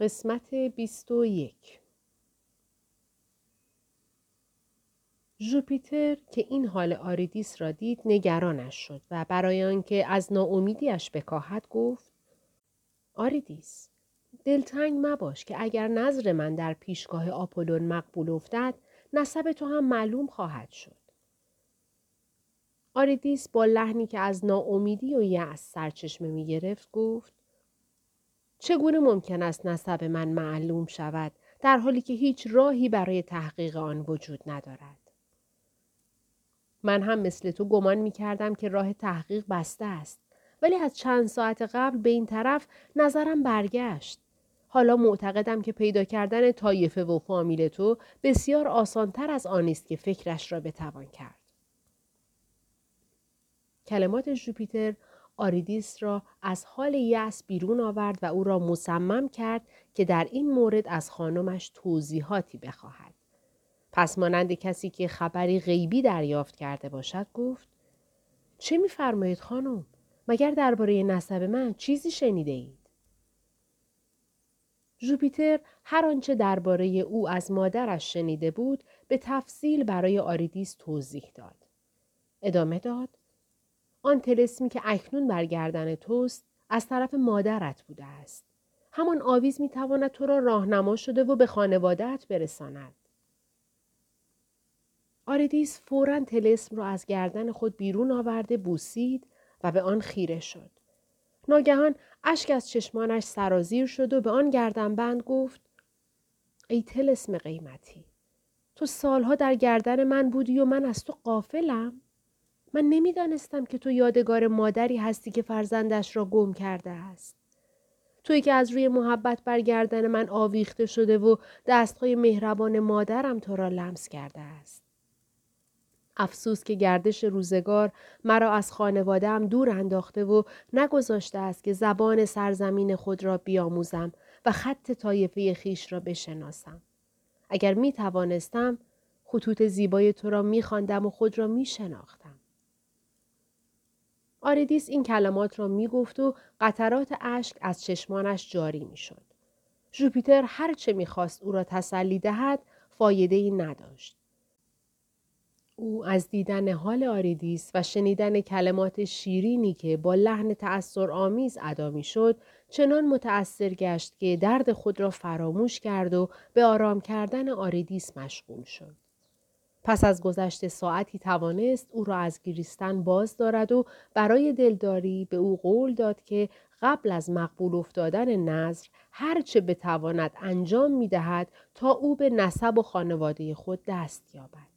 قسمت بیست و یک. ژوپیتر که این حال آریدیس را دید نگرانش شد و برای آنکه از ناامیدیش بکاهد گفت آریدیس دلتنگ مباش که اگر نظر من در پیشگاه آپولون مقبول افتد نسب تو هم معلوم خواهد شد. آریدیس با لحنی که از ناامیدی و یأس سرچشمه می گرفت گفت چگونه ممکن است نسب من معلوم شود در حالی که هیچ راهی برای تحقیق آن وجود ندارد؟ من هم مثل تو گمان می کردم که راه تحقیق بسته است ولی از چند ساعت قبل به این طرف نظرم برگشت. حالا معتقدم که پیدا کردن طایفه و فامیل تو بسیار آسانتر از آن است که فکرش را بتوان کرد. کلمات ژوپیتر آریدیس را از حال یأس بیرون آورد و او را مصمم کرد که در این مورد از خانمش توضیحاتی بخواهد. پس مانند کسی که خبری غیبی دریافت کرده باشد گفت چه میفرمایید خانم؟ مگر درباره نسب من چیزی شنیده اید؟ ژوپیتر هر آنچه درباره او از مادرش شنیده بود به تفصیل برای آریدیس توضیح داد. ادامه داد آن تلسمی که اکنون بر گردن توست از طرف مادرت بوده است. همان آویز می‌تواند تو را راهنما شده و به خانوادهت برساند. آردیس فورا تلسم را از گردن خود بیرون آورده بوسید و به آن خیره شد. ناگهان اشک از چشمانش سرازیر شد و به آن گردنبند گفت ای تلسم قیمتی تو سالها در گردن من بودی و من از تو قافلم؟ من نمی‌دانستم که تو یادگار مادری هستی که فرزندش را گم کرده است. توی که از روی محبت بر گردن من آویخته شده و دستهای مهربان مادرم تو را لمس کرده است. افسوس که گردش روزگار مرا از خانوادهام دور انداخته و نگذاشته است که زبان سرزمین خود را بیاموزم و خط طایفه خویش را بشناسم. اگر می توانستم خطوط زیبای تو را می و خود را می شناختم. آریدیس این کلمات را می گفت و قطرات اشک از چشمانش جاری می شد. ژوپیتر هر چه می خواست او را تسلی دهد فایده ای نداشت. او از دیدن حال آریدیس و شنیدن کلمات شیرینی که با لحن تأثیر آمیز ادا می شد چنان متأثر گشت که درد خود را فراموش کرد و به آرام کردن آریدیس مشغول شد. پس از گذشت ساعتی توانست او را از گریستن باز دارد و برای دلداری به او قول داد که قبل از مقبول افتادن نظر هرچه بتواند انجام می دهد تا او به نسب و خانواده خود دست یابد.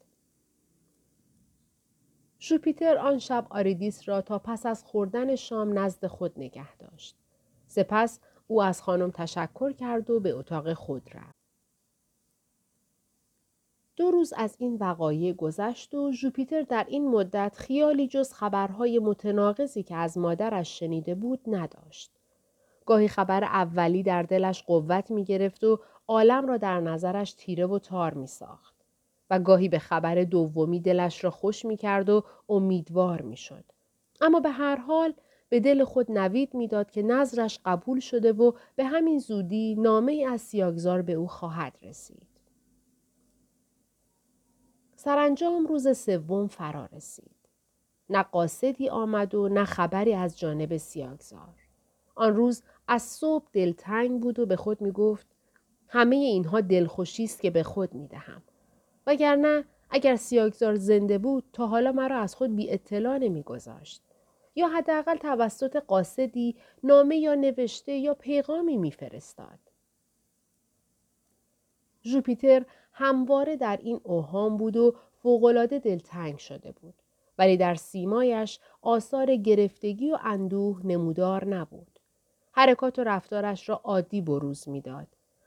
ژوپیتر آن شب آریدیس را تا پس از خوردن شام نزد خود نگه داشت. سپس او از خانم تشکر کرد و به اتاق خود رفت. دو روز از این وقایع گذشت و ژوپیتر در این مدت خیالی جز خبرهای متناقضی که از مادرش شنیده بود نداشت. گاهی خبر اولی در دلش قوت می گرفت و عالم را در نظرش تیره و تار می ساخت. و گاهی به خبر دومی دلش را خوش می کرد و امیدوار می شد. اما به هر حال به دل خود نوید می‌داد که نظرش قبول شده و به همین زودی نامه از سیاگزار به او خواهد رسید. سرانجام روز سوم فرا رسید. نه قاصدی آمد و نه خبری از جانب سیاگزار. آن روز از صبح دلتنگ بود و به خود می گفت همه اینها دلخوشی است که به خود می دهم. وگرنه اگر سیاگزار زنده بود تا حالا مرا از خود بی اطلاع نمی گذاشت. یا حداقل توسط قاصدی نامه یا نوشته یا پیغامی میفرستاد. ژوپیتر همواره در این اوهام بود و فوقالعاده دلتنگ شده بود. ولی در سیمایش آثار گرفتگی و اندوه نمودار نبود. حرکات و رفتارش را عادی بروز می‌داد.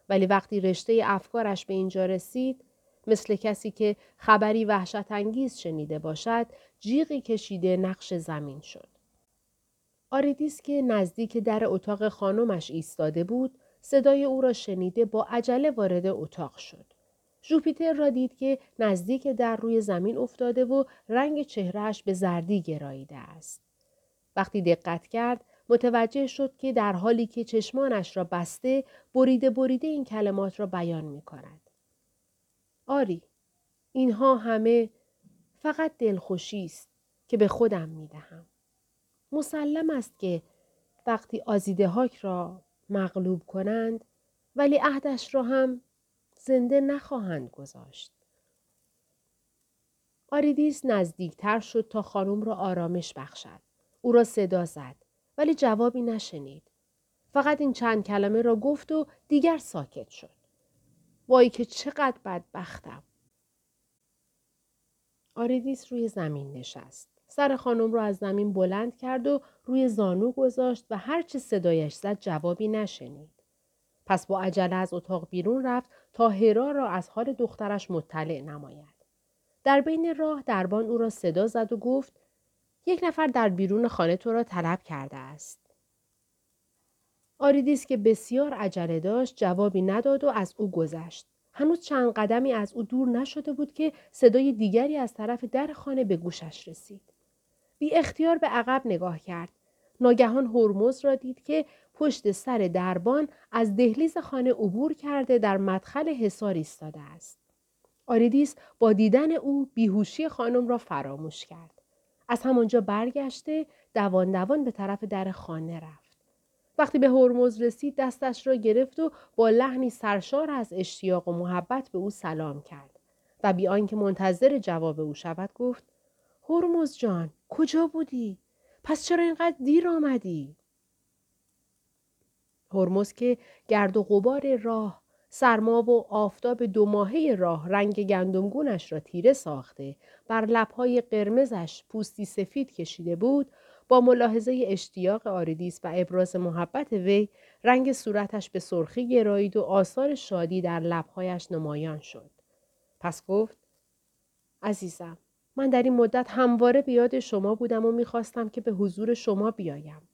ولی وقتی رشته افکارش به اینجا رسید مثل کسی که خبری وحشت انگیز شنیده باشد جیغی کشیده نقش زمین شد. آریدیس که نزدیک در اتاق خانمش ایستاده بود صدای او را شنیده با عجله وارد اتاق شد. ژوپیتر را دید که نزدیک در روی زمین افتاده و رنگ چهرهش به زردی گراییده است. وقتی دقت کرد متوجه شد که در حالی که چشمانش را بسته بریده بریده این کلمات را بیان می کند. آری اینها همه فقط دلخوشی است که به خودم می دهم. مسلم است که وقتی آزیده هاک را مغلوب کنند ولی عهدش را هم زنده نخواهند گذاشت. آریدیس نزدیکتر شد تا خانم را آرامش بخشد. او را صدا زد ولی جوابی نشنید. فقط این چند کلمه را گفت و دیگر ساکت شد. وای که چقدر بدبختم. آریدیس روی زمین نشست. سر خانم را از زمین بلند کرد و روی زانو گذاشت و هرچه صدایش زد جوابی نشنید. پس با عجله از اتاق بیرون رفت تا هرا را از حال دخترش مطلع نماید. در بین راه دربان او را صدا زد و گفت یک نفر در بیرون خانه تو را طلب کرده است. آریدیس که بسیار عجله داشت جوابی نداد و از او گذشت. هنوز چند قدمی از او دور نشده بود که صدای دیگری از طرف در خانه به گوشش رسید. بی اختیار به عقب نگاه کرد. ناگهان هرمز را دید که پشت سر دربان از دهلیز خانه عبور کرده در مدخل حصار ایستاده است. آریدیس با دیدن او بیهوشی خانم را فراموش کرد. از همانجا برگشته دوان دوان به طرف در خانه رفت. وقتی به هرمز رسید دستش را گرفت و با لحنی سرشار از اشتیاق و محبت به او سلام کرد و بی آنکه منتظر جواب او شود گفت هرمز جان کجا بودی پس چرا اینقدر دیر آمدی هرمز که گرد و غبار راه سرما و آفتاب دو ماهه راه رنگ گندمگونش را تیره ساخته بر لبهای قرمزش پوستی سفید کشیده بود با ملاحظه اشتیاق آریدیس و ابراز محبت وی رنگ صورتش به سرخی گرایید و آثار شادی در لبهایش نمایان شد. پس گفت عزیزم من در این مدت همواره به یاد شما بودم و می‌خواستم که به حضور شما بیایم.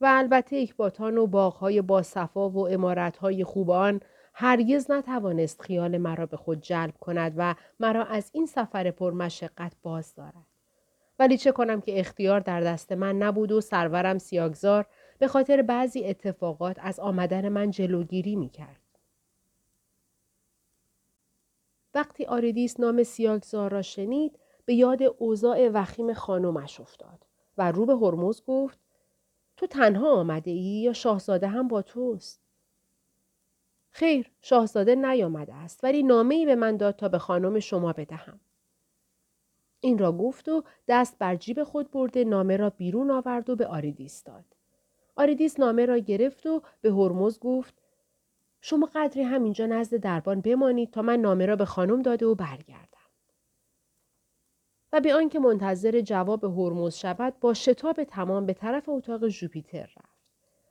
و البته اکباتان و باغهای با صفا و امارتهای خوبان هرگز نتوانست خیال مرا به خود جلب کند و مرا از این سفر پرمشقت باز دارد. ولی چه کنم که اختیار در دست من نبود و سرورم سیاگزار به خاطر بعضی اتفاقات از آمدن من جلوگیری می کرد. وقتی آریدیس نام سیاگزار را شنید به یاد اوضاع وخیم خانمش افتاد و رو به هرمز گفت تو تنها آمده ای یا شاهزاده هم با توست؟ خیر شاهزاده نیامده است ولی نامه ای به من داد تا به خانم شما بدهم. این را گفت و دست بر جیب خود برده نامه را بیرون آورد و به آریدیس داد. آریدیس نامه را گرفت و به هرمز گفت شما قدری همینجا نزد دربان بمانید تا من نامه را به خانم داده و برگردم. و به آنکه منتظر جواب هرمز شود با شتاب تمام به طرف اتاق ژوپیتر رفت.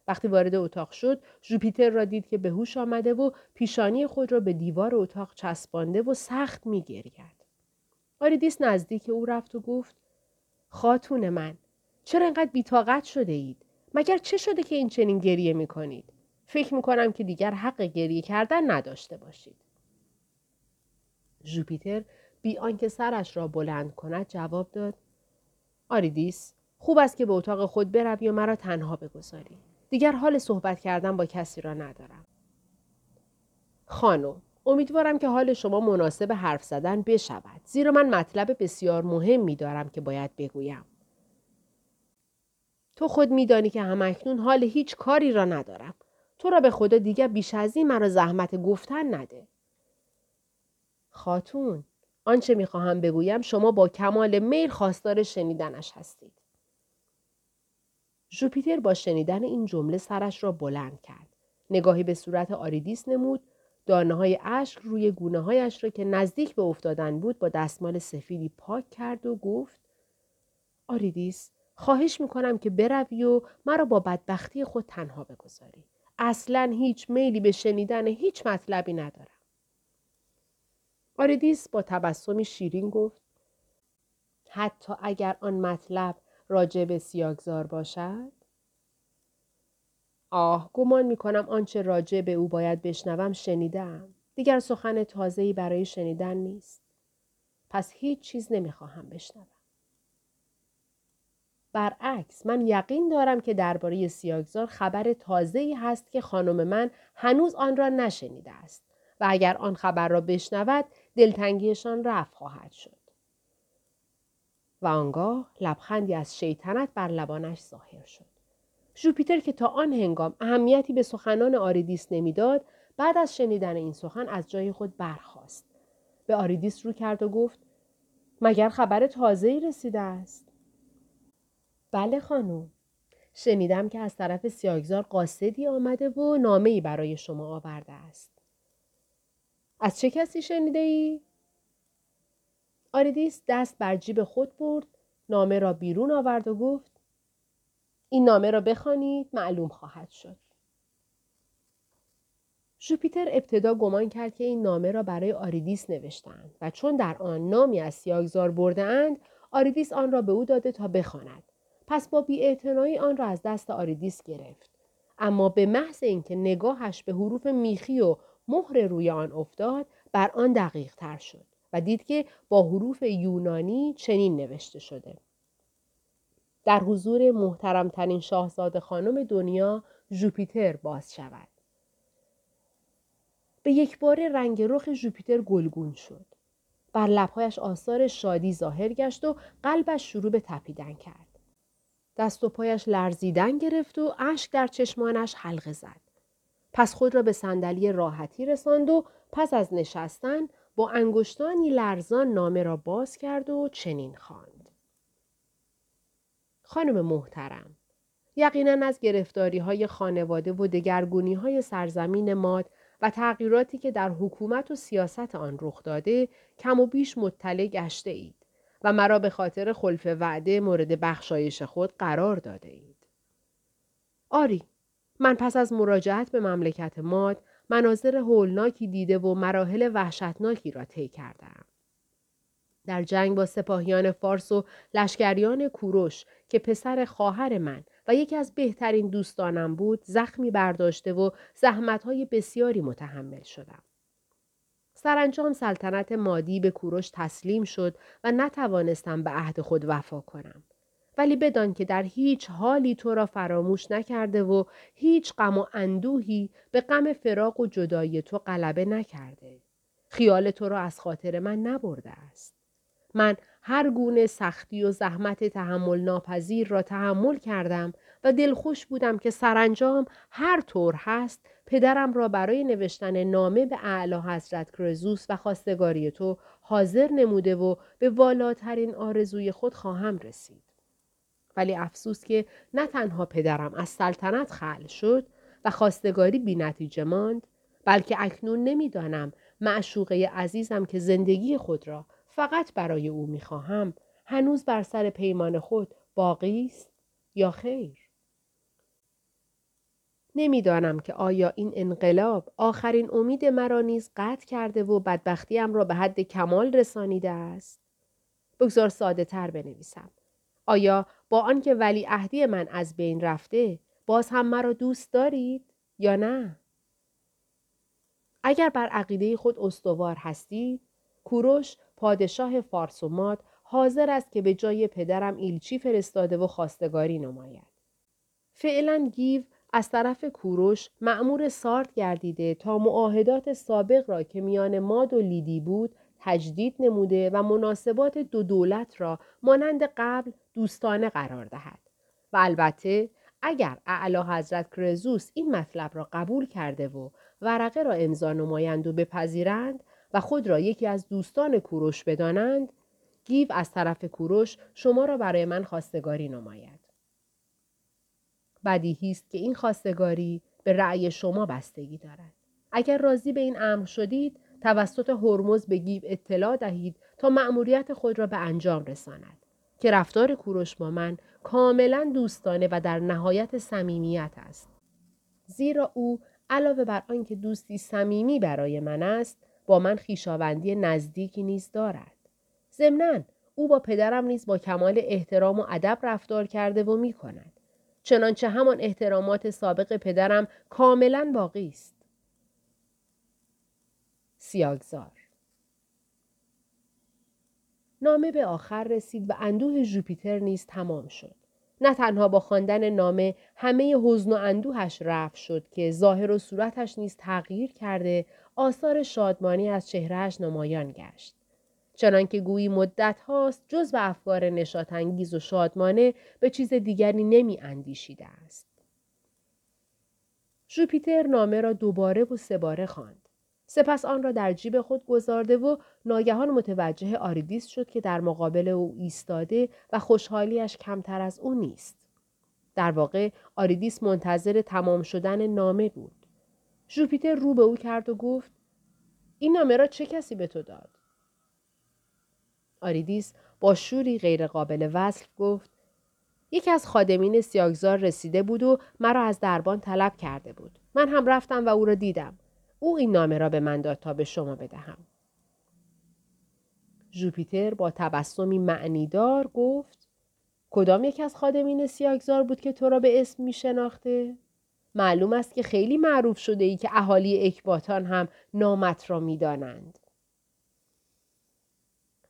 وقتی وارد اتاق شد ژوپیتر را دید که به هوش آمده و پیشانی خود را به دیوار اتاق چسبانده و سخت میگرید آریدیس نزدیک او رفت و گفت خاتون من چرا انقدر بیتاقت شده اید مگر چه شده که این چنین گریه می کنید؟ فکر می کنم که دیگر حق گریه کردن نداشته باشید. ژوپیتر بی آنکه سرش را بلند کند جواب داد آریدیس خوب است که به اتاق خود بروی و مرا تنها بگذاری. دیگر حال صحبت کردن با کسی را ندارم. خانم امیدوارم که حال شما مناسب حرف زدن بشود. زیرا من مطلب بسیار مهم می دارم که باید بگویم. تو خود میدانی که همکنون حال هیچ کاری را ندارم. تو را به خدا دیگر بیش از این مرا زحمت گفتن نده. خاتون آنچه می‌خواهم بگویم شما با کمال میل خواستار شنیدنش هستید. ژوپیتر با شنیدن این جمله سرش را بلند کرد. نگاهی به صورت آریدیس نمود دانه های اشک روی گونه هایش را که نزدیک به افتادن بود با دستمال سفیدی پاک کرد و گفت آریدیس خواهش می‌کنم که بروی و مرا با بدبختی خود تنها بگذاری. اصلا هیچ میلی به شنیدن هیچ مطلبی ندارم. آریدیس با تبسمی شیرین گفت حتی اگر آن مطلب راجع به سیاگزار باشد؟ آه گمان می کنم آنچه راجع به او باید بشنوم شنیدم. دیگر سخن تازه‌ای برای شنیدن نیست. پس هیچ چیز نمی‌خواهم بشنوم. برعکس من یقین دارم که درباره سیاگزار خبر تازه‌ای هست که خانم من هنوز آن را نشنیده است و اگر آن خبر را بشنود دلتنگیشان رفع خواهد شد. و آنگاه لبخندی از شیطنت بر لبانش ظاهر شد. ژوپیتر که تا آن هنگام اهمیتی به سخنان آریدیس نمی‌داد بعد از شنیدن این سخن از جای خود برخاست به آریدیس رو کرد و گفت مگر خبر تازه‌ای رسیده است بله خانم شنیدم که از طرف سیاگزار قاصدی آمده و نامه برای شما آورده است از چه کسی شنیده ای؟ آریدیس دست بر جیب خود برد نامه را بیرون آورد و گفت این نامه را بخوانید معلوم خواهد شد. ژوپیتر ابتدا گمان کرد که این نامه را برای آریدیس نوشتند و چون در آن نامی از سیاگزار برده اند آریدیس آن را به او داده تا بخواند پس با بیاعتنایی آن را از دست آریدیس گرفت اما به محض اینکه نگاهش به حروف میخی و مهر روی آن افتاد بر آن دقیق تر شد و دید که با حروف یونانی چنین نوشته شده در حضور محترمترین شاهزاده خانم دنیا ژوپیتر باز شود. به یک بار رنگ رخ ژوپیتر گلگون شد. بر لبهایش آثار شادی ظاهر گشت و قلبش شروع به تپیدن کرد. دست و پایش لرزیدن گرفت و اشک در چشمانش حلقه زد. پس خود را به صندلی راحتی رساند و پس از نشستن با انگشتانی لرزان نامه را باز کرد و چنین خواند. خانم محترم یقینا از گرفتاری های خانواده و دگرگونی های سرزمین ماد و تغییراتی که در حکومت و سیاست آن رخ داده کم و بیش مطلع گشته اید و مرا به خاطر خلف وعده مورد بخشایش خود قرار داده اید. آری، من پس از مراجعت به مملکت ماد مناظر هولناکی دیده و مراحل وحشتناکی را طی کردم. در جنگ با سپاهیان فارس و لشکریان کوروش که پسر خواهر من و یکی از بهترین دوستانم بود زخمی برداشته و زحمتهای بسیاری متحمل شدم. سرانجام سلطنت مادی به کوروش تسلیم شد و نتوانستم به عهد خود وفا کنم. ولی بدان که در هیچ حالی تو را فراموش نکرده و هیچ غم و اندوهی به غم فراق و جدایی تو غلبه نکرده. خیال تو را از خاطر من نبرده است. من هر گونه سختی و زحمت تحمل ناپذیر را تحمل کردم و دلخوش بودم که سرانجام هر طور هست پدرم را برای نوشتن نامه به اعلی حضرت کرزوس و خواستگاری تو حاضر نموده و به والاترین آرزوی خود خواهم رسید. ولی افسوس که نه تنها پدرم از سلطنت خل شد و خواستگاری بی نتیجه ماند بلکه اکنون نمی‌دانم معشوقه عزیزم که زندگی خود را فقط برای او می‌خواهم هنوز بر سر پیمان خود باقی است یا خیر؟ نمی‌دانم که آیا این انقلاب آخرین امید مرا نیز قطع کرده و بدبختیم را به حد کمال رسانیده است؟ بگذار ساده تر بنویسم. آیا با آنکه ولی عهدی من از بین رفته باز هم مرا دوست دارید یا نه اگر بر عقیده خود استوار هستید کوروش پادشاه فارس و ماد حاضر است که به جای پدرم ایلچی فرستاده و خواستگاری نماید. فعلا گیو از طرف کوروش معمور سارت گردیده تا معاهدات سابق را که میان ماد و لیدی بود تجدید نموده و مناسبات دو دولت را مانند قبل دوستانه قرار دهد. و البته اگر اعلی حضرت کرزوس این مطلب را قبول کرده و ورقه را امضا نمایند و بپذیرند و خود را یکی از دوستان کوروش بدانند گیو از طرف کوروش شما را برای من خواستگاری نماید. بدیهی است که این خواستگاری به رأی شما بستگی دارد. اگر راضی به این امر شدید توسط هرمز به گیو اطلاع دهید تا مأموریت خود را به انجام رساند. که رفتار کوروش با من کاملا دوستانه و در نهایت صمیمیت است زیرا او علاوه بر آنکه دوستی صمیمی برای من است با من خیشاوندی نزدیکی نیز دارد. ضمناً او با پدرم نیز با کمال احترام و ادب رفتار کرده و می کند. چنانچه همان احترامات سابق پدرم کاملا باقی است. سیاگزار نامه به آخر رسید و اندوه ژوپیتر نیز تمام شد. نه تنها با خواندن نامه همه حزن و اندوهش رفت شد که ظاهر و صورتش نیز تغییر کرده آثار شادمانی از چهرهش نمایان گشت چنانکه گویی مدت هاست جز به افکار نشاط انگیز و شادمانه به چیز دیگری نمی اندیشیده است. ژوپیتر نامه را دوباره و سه باره خواند. سپس آن را در جیب خود گذارده و ناگهان متوجه آریدیس شد که در مقابل او ایستاده و خوشحالیش کمتر از او نیست. در واقع آریدیس منتظر تمام شدن نامه بود. ژوپیتر رو به او کرد و گفت این نامه را چه کسی به تو داد؟ آریدیس با شوری غیرقابل وصف گفت یکی از خادمین سیاگزار رسیده بود و مرا از دربان طلب کرده بود. من هم رفتم و او را دیدم. او این نامه را به من داد تا به شما بدهم. ژوپیتر با تبسمی معنیدار گفت کدام یکی از خادمین سیاگزار بود که تو را به اسم می شناخته؟ معلوم است که خیلی معروف شده ای که اهالی اکباتان هم نامت را می دانند.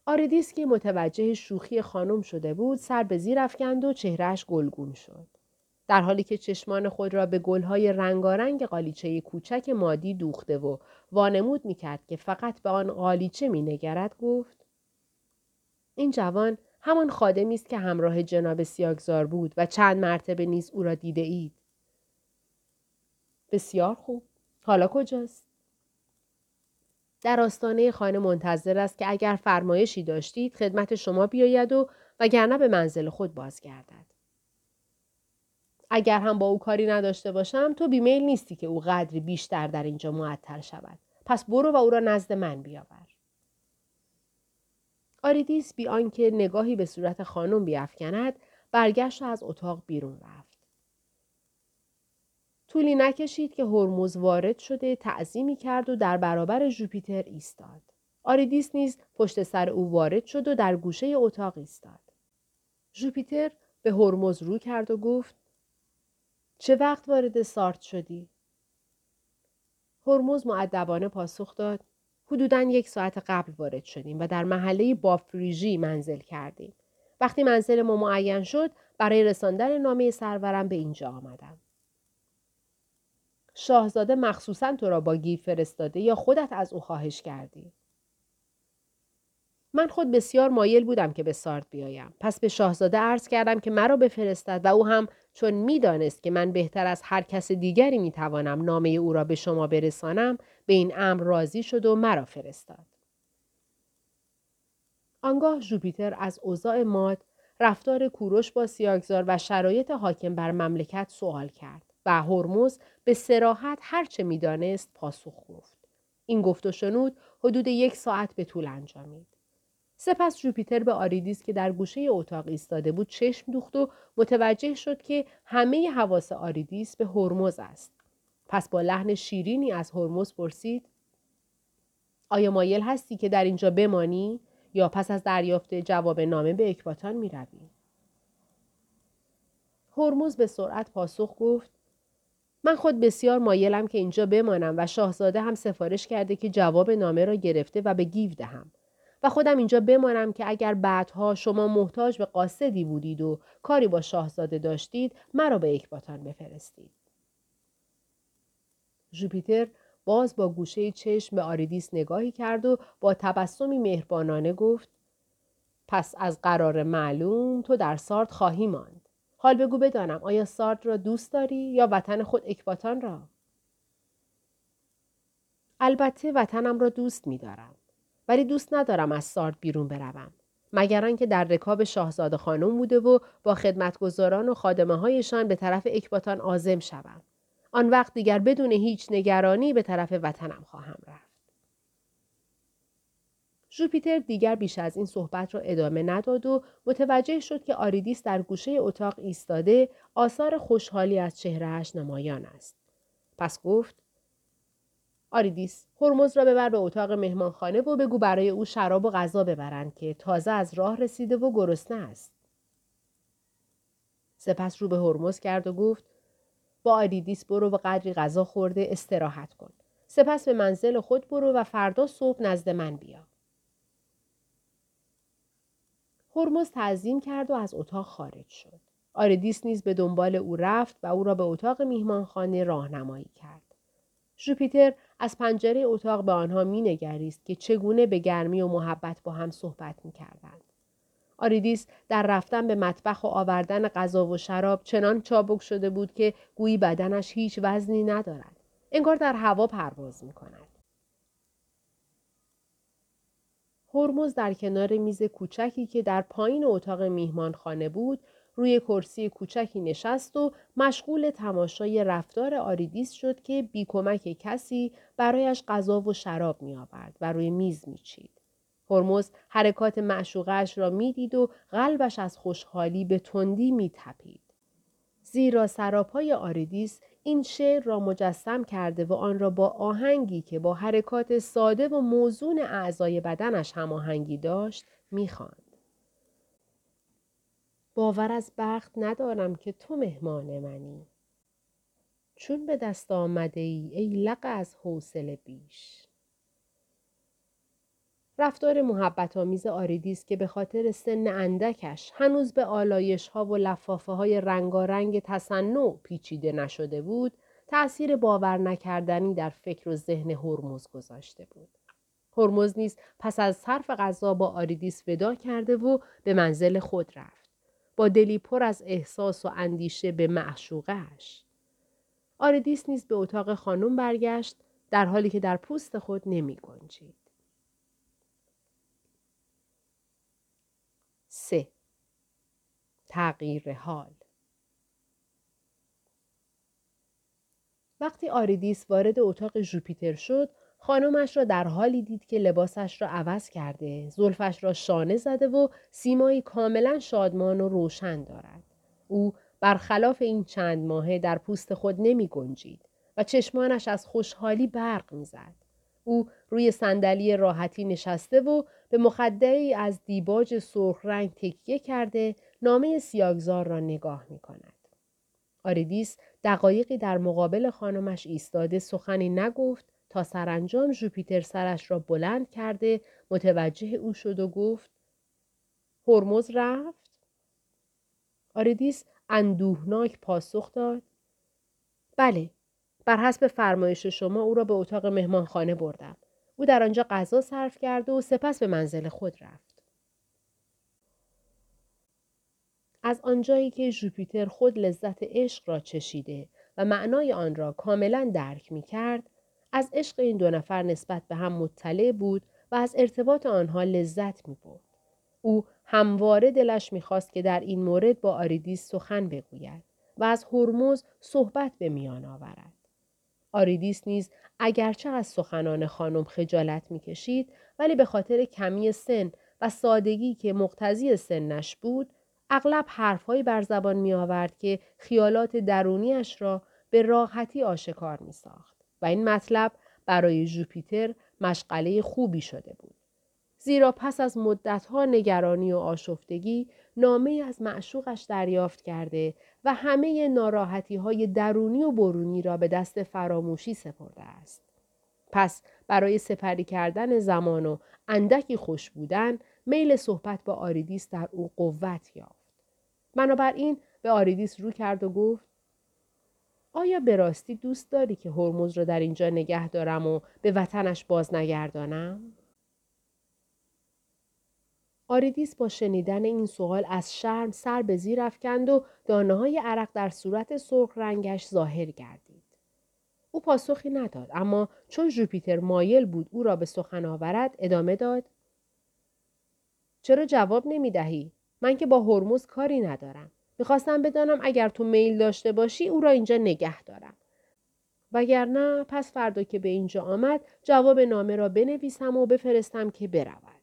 آریدیس که متوجه شوخی خانم شده بود سر به زیر افکند و چهرهش گلگون شد. در حالی که چشمان خود را به گلهای رنگارنگ قالیچه کوچک مادی دوخته و وانمود می‌کرد که فقط به آن قالیچه مینگرد گفت این جوان همان خادمی است که همراه جناب سیاگزار بود و چند مرتبه نیز او را دیده اید. بسیار خوب. حالا کجاست؟ در آستانه خانه منتظر است که اگر فرمایشی داشتید خدمت شما بیاید و وگرنه به منزل خود بازگردد. اگر هم با او کاری نداشته باشم تو بیمیل نیستی که او قدری بیشتر در اینجا معطل شود. پس برو و او را نزد من بیاور. آریدیس بی آنکه نگاهی به صورت خانم بیافکند برگشت از اتاق بیرون رفت. طولی نکشید که هرمز وارد شده تعظیمی کرد و در برابر ژوپیتر ایستاد. آریدیس نیز پشت سر او وارد شد و در گوشه اتاق ایستاد. ژوپیتر به هرمز رو کرد و گفت چه وقت وارد سارت شدی؟ هرمز معدبانه پاسخ داد حدوداً یک ساعت قبل وارد شدیم و در محله بافریژی منزل کردیم. وقتی منزل ما معین شد برای رساندن نامه سرورم به اینجا آمدم. شاهزاده مخصوصا تو را با گیف فرستاده یا خودت از او خواهش کردی؟ من خود بسیار مایل بودم که به سارت بیایم. پس به شاهزاده عرض کردم که مرا بفرستد و او هم چون می‌دانست که من بهتر از هر کس دیگری می‌توانم نامه او را به شما برسانم به این امر راضی شد و مرا فرستاد. آنگاه ژوپیتر از اوضاع ماد، رفتار کوروش با سیاگزار و شرایط حاکم بر مملکت سوال کرد. و هرمز به سراحت هرچه می‌دانست پاسخ گفت. این گفت و شنود حدود یک ساعت به طول انجامید. سپس جوپیتر به آریدیس که در گوشه اتاق ایستاده بود چشم دوخت و متوجه شد که همه حواس آریدیس به هرمز است. پس با لحن شیرینی از هرمز پرسید آیا مایل هستی که در اینجا بمانی یا پس از دریافت جواب نامه به اکباتان می روی؟ هرمز به سرعت پاسخ گفت من خود بسیار مایلم که اینجا بمانم و شاهزاده هم سفارش کرده که جواب نامه را گرفته و به گیو دهم و خودم اینجا بمانم که اگر بعدها شما محتاج به قاصدی بودید و کاری با شاهزاده داشتید مرا به اکباتان بفرستید ژوپیتر باز با گوشه چشم به آریدیس نگاهی کرد و با تبسمی مهربانانه گفت پس از قرار معلوم تو در سارت خواهی ماند حال بگو بدانم آیا سارد را دوست داری یا وطن خود اکباتان را؟ البته وطنم را دوست می دارم. ولی دوست ندارم از سارد بیرون بروم. مگر آنکه در رکاب شاهزاده خانم بوده و با خدمتگزاران و خادمه هایشان به طرف اکباتان آزم شوم. آن وقت دیگر بدون هیچ نگرانی به طرف وطنم خواهم رفت. ژوپیتر دیگر بیش از این صحبت را ادامه نداد و متوجه شد که آریدیس در گوشه اتاق ایستاده آثار خوشحالی از چهرهش نمایان است. پس گفت آریدیس هرمز را ببر به اتاق مهمانخانه و بگو برای او شراب و غذا ببرند که تازه از راه رسیده و گرسنه است. سپس رو به هرمز کرد و گفت با آریدیس برو و قدری غذا خورده استراحت کن. سپس به منزل خود برو و فردا صبح نزد من بیا. هرمز تعظیم کرد و از اتاق خارج شد. آریدیس نیز به دنبال او رفت و او را به اتاق میهمانخانه راهنمایی کرد. ژوپیتر از پنجره اتاق به آنها مینگریست که چگونه به گرمی و محبت با هم صحبت می‌کردند. آریدیس در رفتن به مطبخ و آوردن غذا و شراب چنان چابک شده بود که گویی بدنش هیچ وزنی ندارد. انگار در هوا پرواز می کند. هرمز در کنار میز کوچکی که در پایین اتاق میهمانخانه بود روی کرسی کوچکی نشست و مشغول تماشای رفتار آریدیس شد که بی کمک کسی برایش غذا و شراب می آورد و روی میز می چید. هرمز حرکات معشوقش را می‌دید و قلبش از خوشحالی به تندی می تپید. زیرا سراپای آریدیس این شعر را مجسم کرده و آن را با آهنگی که با حرکات ساده و موزون اعضای بدنش هماهنگی داشت می‌خواند. باور از بخت ندارم که تو مهمان منی. چون به دست آمده ای ای لق از حوصله بیش. رفتار محبت آمیز آریدیس که به خاطر سن اندکش هنوز به آلایش ها و لفافه های رنگارنگ تصنع پیچیده نشده بود تأثیر باور نکردنی در فکر و ذهن هرمز گذاشته بود. هرمز نیز پس از صرف غذا با آریدیس ودا کرده و به منزل خود رفت. با دلی پر از احساس و اندیشه به معشوقش. آریدیس نیز به اتاق خانم برگشت در حالی که در پوست خود نمی گنجید. 3. تغییر حال وقتی آریدیس وارد اتاق ژوپیتر شد خانمش را در حالی دید که لباسش را عوض کرده زلفش را شانه زده و سیمایی کاملا شادمان و روشن دارد او برخلاف این چند ماهه در پوست خود نمی گنجید و چشمانش از خوشحالی برق می‌زد او روی صندلی راحتی نشسته و به مخدعی از دیباج سرخ رنگ تکیه کرده نامه سیاگزار را نگاه می کند. آریدیس دقایقی در مقابل خانمش ایستاده سخنی نگفت تا سرانجام ژوپیتر سرش را بلند کرده متوجه او شد و گفت هرمز رفت؟ آریدیس اندوهناک پاسخ داد بله بر حسب فرمایش شما او را به اتاق مهمانخانه بردم. او در آنجا غذا صرف کرد و سپس به منزل خود رفت. از آنجایی که ژوپیتر خود لذت عشق را چشیده و معنای آن را کاملا درک می کرد، از عشق این دو نفر نسبت به هم مطلع بود و از ارتباط آنها لذت می برد. او همواره دلش می‌خواست که در این مورد با آریدیس سخن بگوید و از هرمز صحبت به میان آورد. آریدیس نیز اگرچه از سخنان خانم خجالت می‌کشید ولی به خاطر کمی سن و سادگی که مقتضی سنش بود اغلب حرفهایی بر زبان می آورد که خیالات درونیش را به راحتی آشکار می ساخت و این مطلب برای ژوپیتر مشغله خوبی شده بود. زیرا پس از مدتها نگرانی و آشفتگی نامه از معشوقش دریافت کرده و همه ناراحتی های درونی و برونی را به دست فراموشی سپرده است. پس برای سپری کردن زمان و اندکی خوش بودن میل صحبت با آریدیس در او قوت یافت. بنابراین به آریدیس رو کرد و گفت آیا به راستی دوست داری که هرمز را در اینجا نگه دارم و به وطنش باز نگردانم؟ آریدیس با شنیدن این سوال از شرم سر به زیر افکند و دانه های عرق در صورت سرخ رنگش ظاهر گردید. او پاسخی نداد اما چون ژوپیتر مایل بود او را به سخن آورد ادامه داد چرا جواب نمی دهی؟ من که با هرمز کاری ندارم. می‌خواستم بدانم اگر تو میل داشته باشی او را اینجا نگه دارم. وگرنه پس فردا که به اینجا آمد جواب نامه را بنویسم و بفرستم که برود.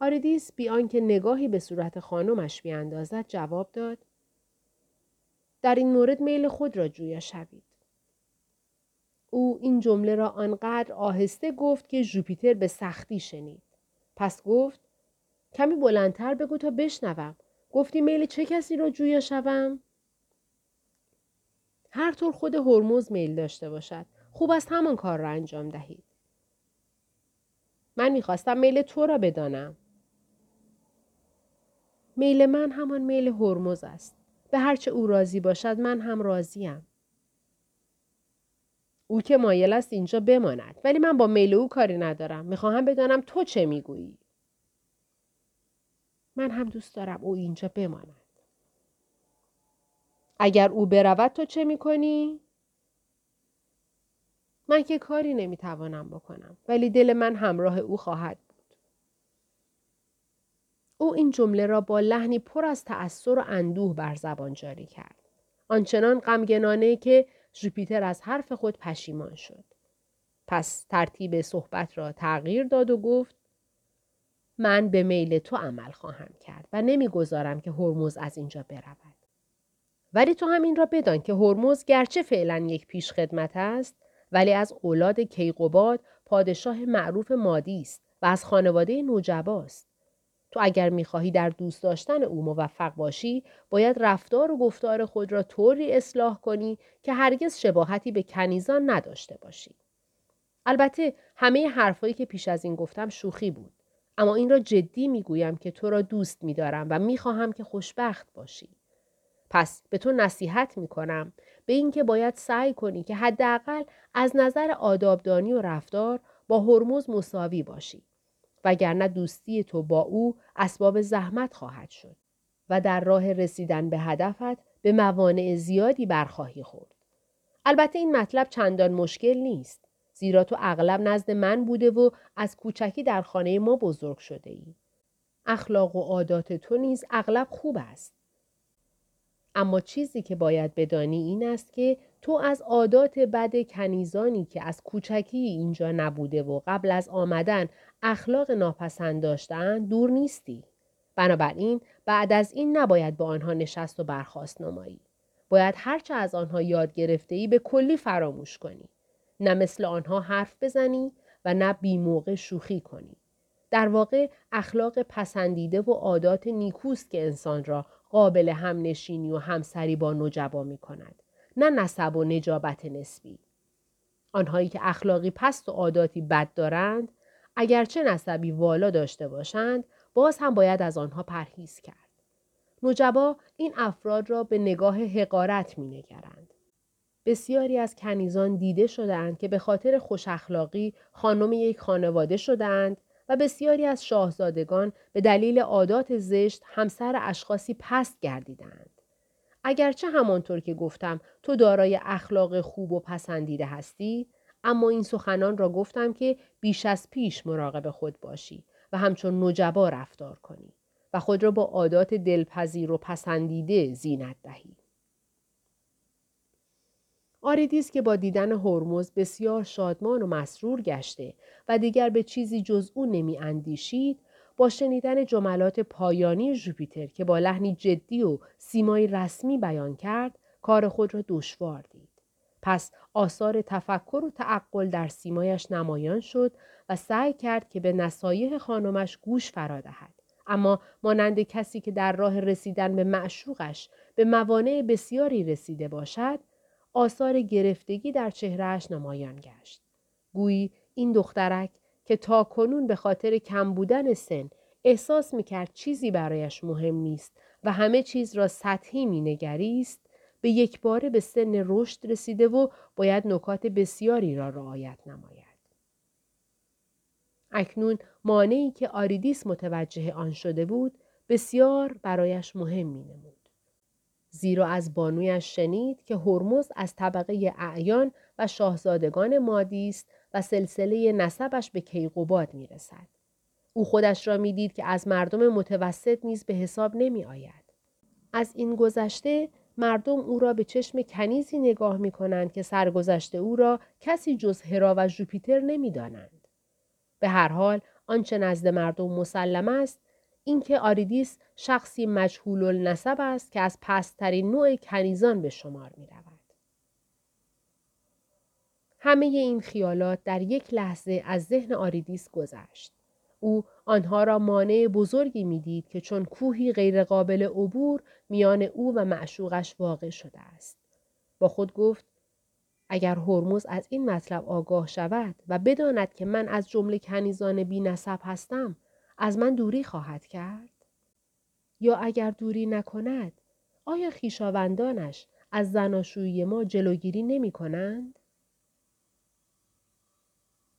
آریدیس بی آنکه نگاهی به صورت خانمش بیاندازد جواب داد در این مورد میل خود را جویا شوید او این جمله را آنقدر آهسته گفت که ژوپیتر به سختی شنید پس گفت کمی بلندتر بگو تا بشنوم گفتی میل چه کسی را جویا شوم هر طور خود هرمز میل داشته باشد خوب است همان کار را انجام دهید من می‌خواستم میل تو را بدانم میل من همان میل هرمز است. به هرچه او راضی باشد من هم راضیم. او که مایل است اینجا بماند ولی من با میل او کاری ندارم. می‌خواهم بدانم تو چه می‌گویی. من هم دوست دارم او اینجا بماند. اگر او برود تو چه می‌کنی؟ من که کاری نمی‌توانم بکنم ولی دل من همراه او خواهد بود. او این جمله را با لحنی پر از تأثیر و اندوه بر زبان جاری کرد. آنچنان غمگنانه که ژوپیتر از حرف خود پشیمان شد. پس ترتیب صحبت را تغییر داد و گفت من به میل تو عمل خواهم کرد و نمی‌گذارم که هرمز از اینجا برود. ولی تو همین را بدان که هرمز گرچه فعلا یک پیش خدمت است ولی از اولاد کیقوباد پادشاه معروف مادی است و از خانواده نوجباست. تو اگر می‌خواهی در دوست داشتن او موفق باشی باید رفتار و گفتار خود را طوری اصلاح کنی که هرگز شباهتی به کنیزان نداشته باشی. البته همه حرفایی که پیش از این گفتم شوخی بود. اما این را جدی می‌گویم که تو را دوست میدارم و می‌خواهم که خوشبخت باشی. پس به تو نصیحت می‌کنم به اینکه باید سعی کنی که حداقل از نظر آدابدانی و رفتار با هرمز مساوی باشی. وگرنه دوستی تو با او اسباب زحمت خواهد شد و در راه رسیدن به هدفت به موانع زیادی برخواهی خورد. البته این مطلب چندان مشکل نیست. زیرا تو اغلب نزد من بوده و از کوچکی در خانه ما بزرگ شده ای. اخلاق و عادات تو نیز اغلب خوب است. اما چیزی که باید بدانی این است که تو از عادات بد کنیزانی که از کوچکی اینجا نبوده و قبل از آمدن اخلاق ناپسند داشتن دور نیستی. بنابراین بعد از این نباید با آنها نشست و برخواست نمایی. باید هرچه از آنها یاد گرفته ای به کلی فراموش کنی. نه مثل آنها حرف بزنی و نه بی موقع شوخی کنی. در واقع اخلاق پسندیده و عادات نیکوست که انسان را قابل هم نشینی و همسری با نجبا می کند. نه نسب و نجابت نسبی. آنهایی که اخلاقی پست و عاداتی بد دارند اگرچه نسبی والا داشته باشند باز هم باید از آنها پرهیز کرد. نجبا این افراد را به نگاه حقارت می نگرند. بسیاری از کنیزان دیده شدند که به خاطر خوش اخلاقی خانم یک خانواده شدند و بسیاری از شاهزادگان به دلیل عادات زشت همسر اشخاصی پست گردیدند. اگرچه همانطور که گفتم تو دارای اخلاق خوب و پسندیده هستی اما این سخنان را گفتم که بیش از پیش مراقب خود باشی و همچون نجبا رفتار کنی و خود را با عادات دلپذیر و پسندیده زینت دهی. آریدیس که با دیدن هرمز بسیار شادمان و مسرور گشته و دیگر به چیزی جز او نمی اندیشید با شنیدن جملات پایانی ژوپیتر که با لحنی جدی و سیمایی رسمی بیان کرد کار خود را دشوار دید. پس آثار تفکر و تعقل در سیمایش نمایان شد و سعی کرد که به نصایح خانمش گوش فرا دهد. اما مانند کسی که در راه رسیدن به معشوقش به موانع بسیاری رسیده باشد آثار گرفتگی در چهرهش نمایان گشت. گویی این دخترک که تا کنون به خاطر کم بودن سن احساس می‌کرد چیزی برایش مهم نیست و همه چیز را سطحی مینگریست به یک باره به سن رشد رسیده و باید نکات بسیاری را رعایت نماید. اکنون مانعی که آریدیس متوجه آن شده بود بسیار برایش مهم می نمود. زیرا از بانویش شنید که هرمز از طبقه اعیان و شاهزادگان مادی است و سلسله نسبش به کیقوباد می رسد. او خودش را می‌دید که از مردم متوسط نیز به حساب نمی آید. از این گذشته مردم او را به چشم کنیزی نگاه می کنند که سرگذشت او را کسی جز هرا و ژوپیتر نمی دانند. به هر حال آنچه نزد مردم مسلم است اینکه آریدیس شخصی مجهول النسب است که از پست‌ترین نوع کنیزان به شمار می رود. همه این خیالات در یک لحظه از ذهن آریدیس گذشت. او آنها را مانع بزرگی می‌دید که چون کوهی غیرقابل عبور میان او و معشوقش واقع شده است. با خود گفت اگر هرمز از این مطلب آگاه شود و بداند که من از جمله کنیزان بی نسب هستم از من دوری خواهد کرد؟ یا اگر دوری نکند آیا خیشاوندانش از زناشویی ما جلوگیری نمی کنند؟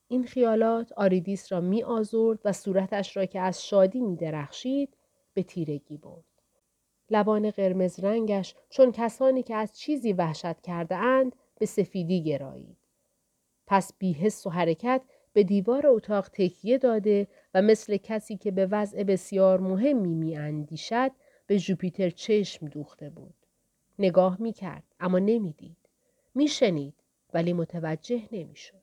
این خیالات آریدیس را می آزرد و صورتش را که از شادی می درخشید به تیرگی برد. لبان قرمز رنگش چون کسانی که از چیزی وحشت کرده اند به سفیدی گرایید. پس بیحس و حرکت به دیوار اتاق تکیه داده و مثل کسی که به وضع بسیار مهمی می اندیشد به جوپیتر چشم دوخته بود. نگاه می کرد اما نمی دید. می شنید ولی متوجه نمی شد.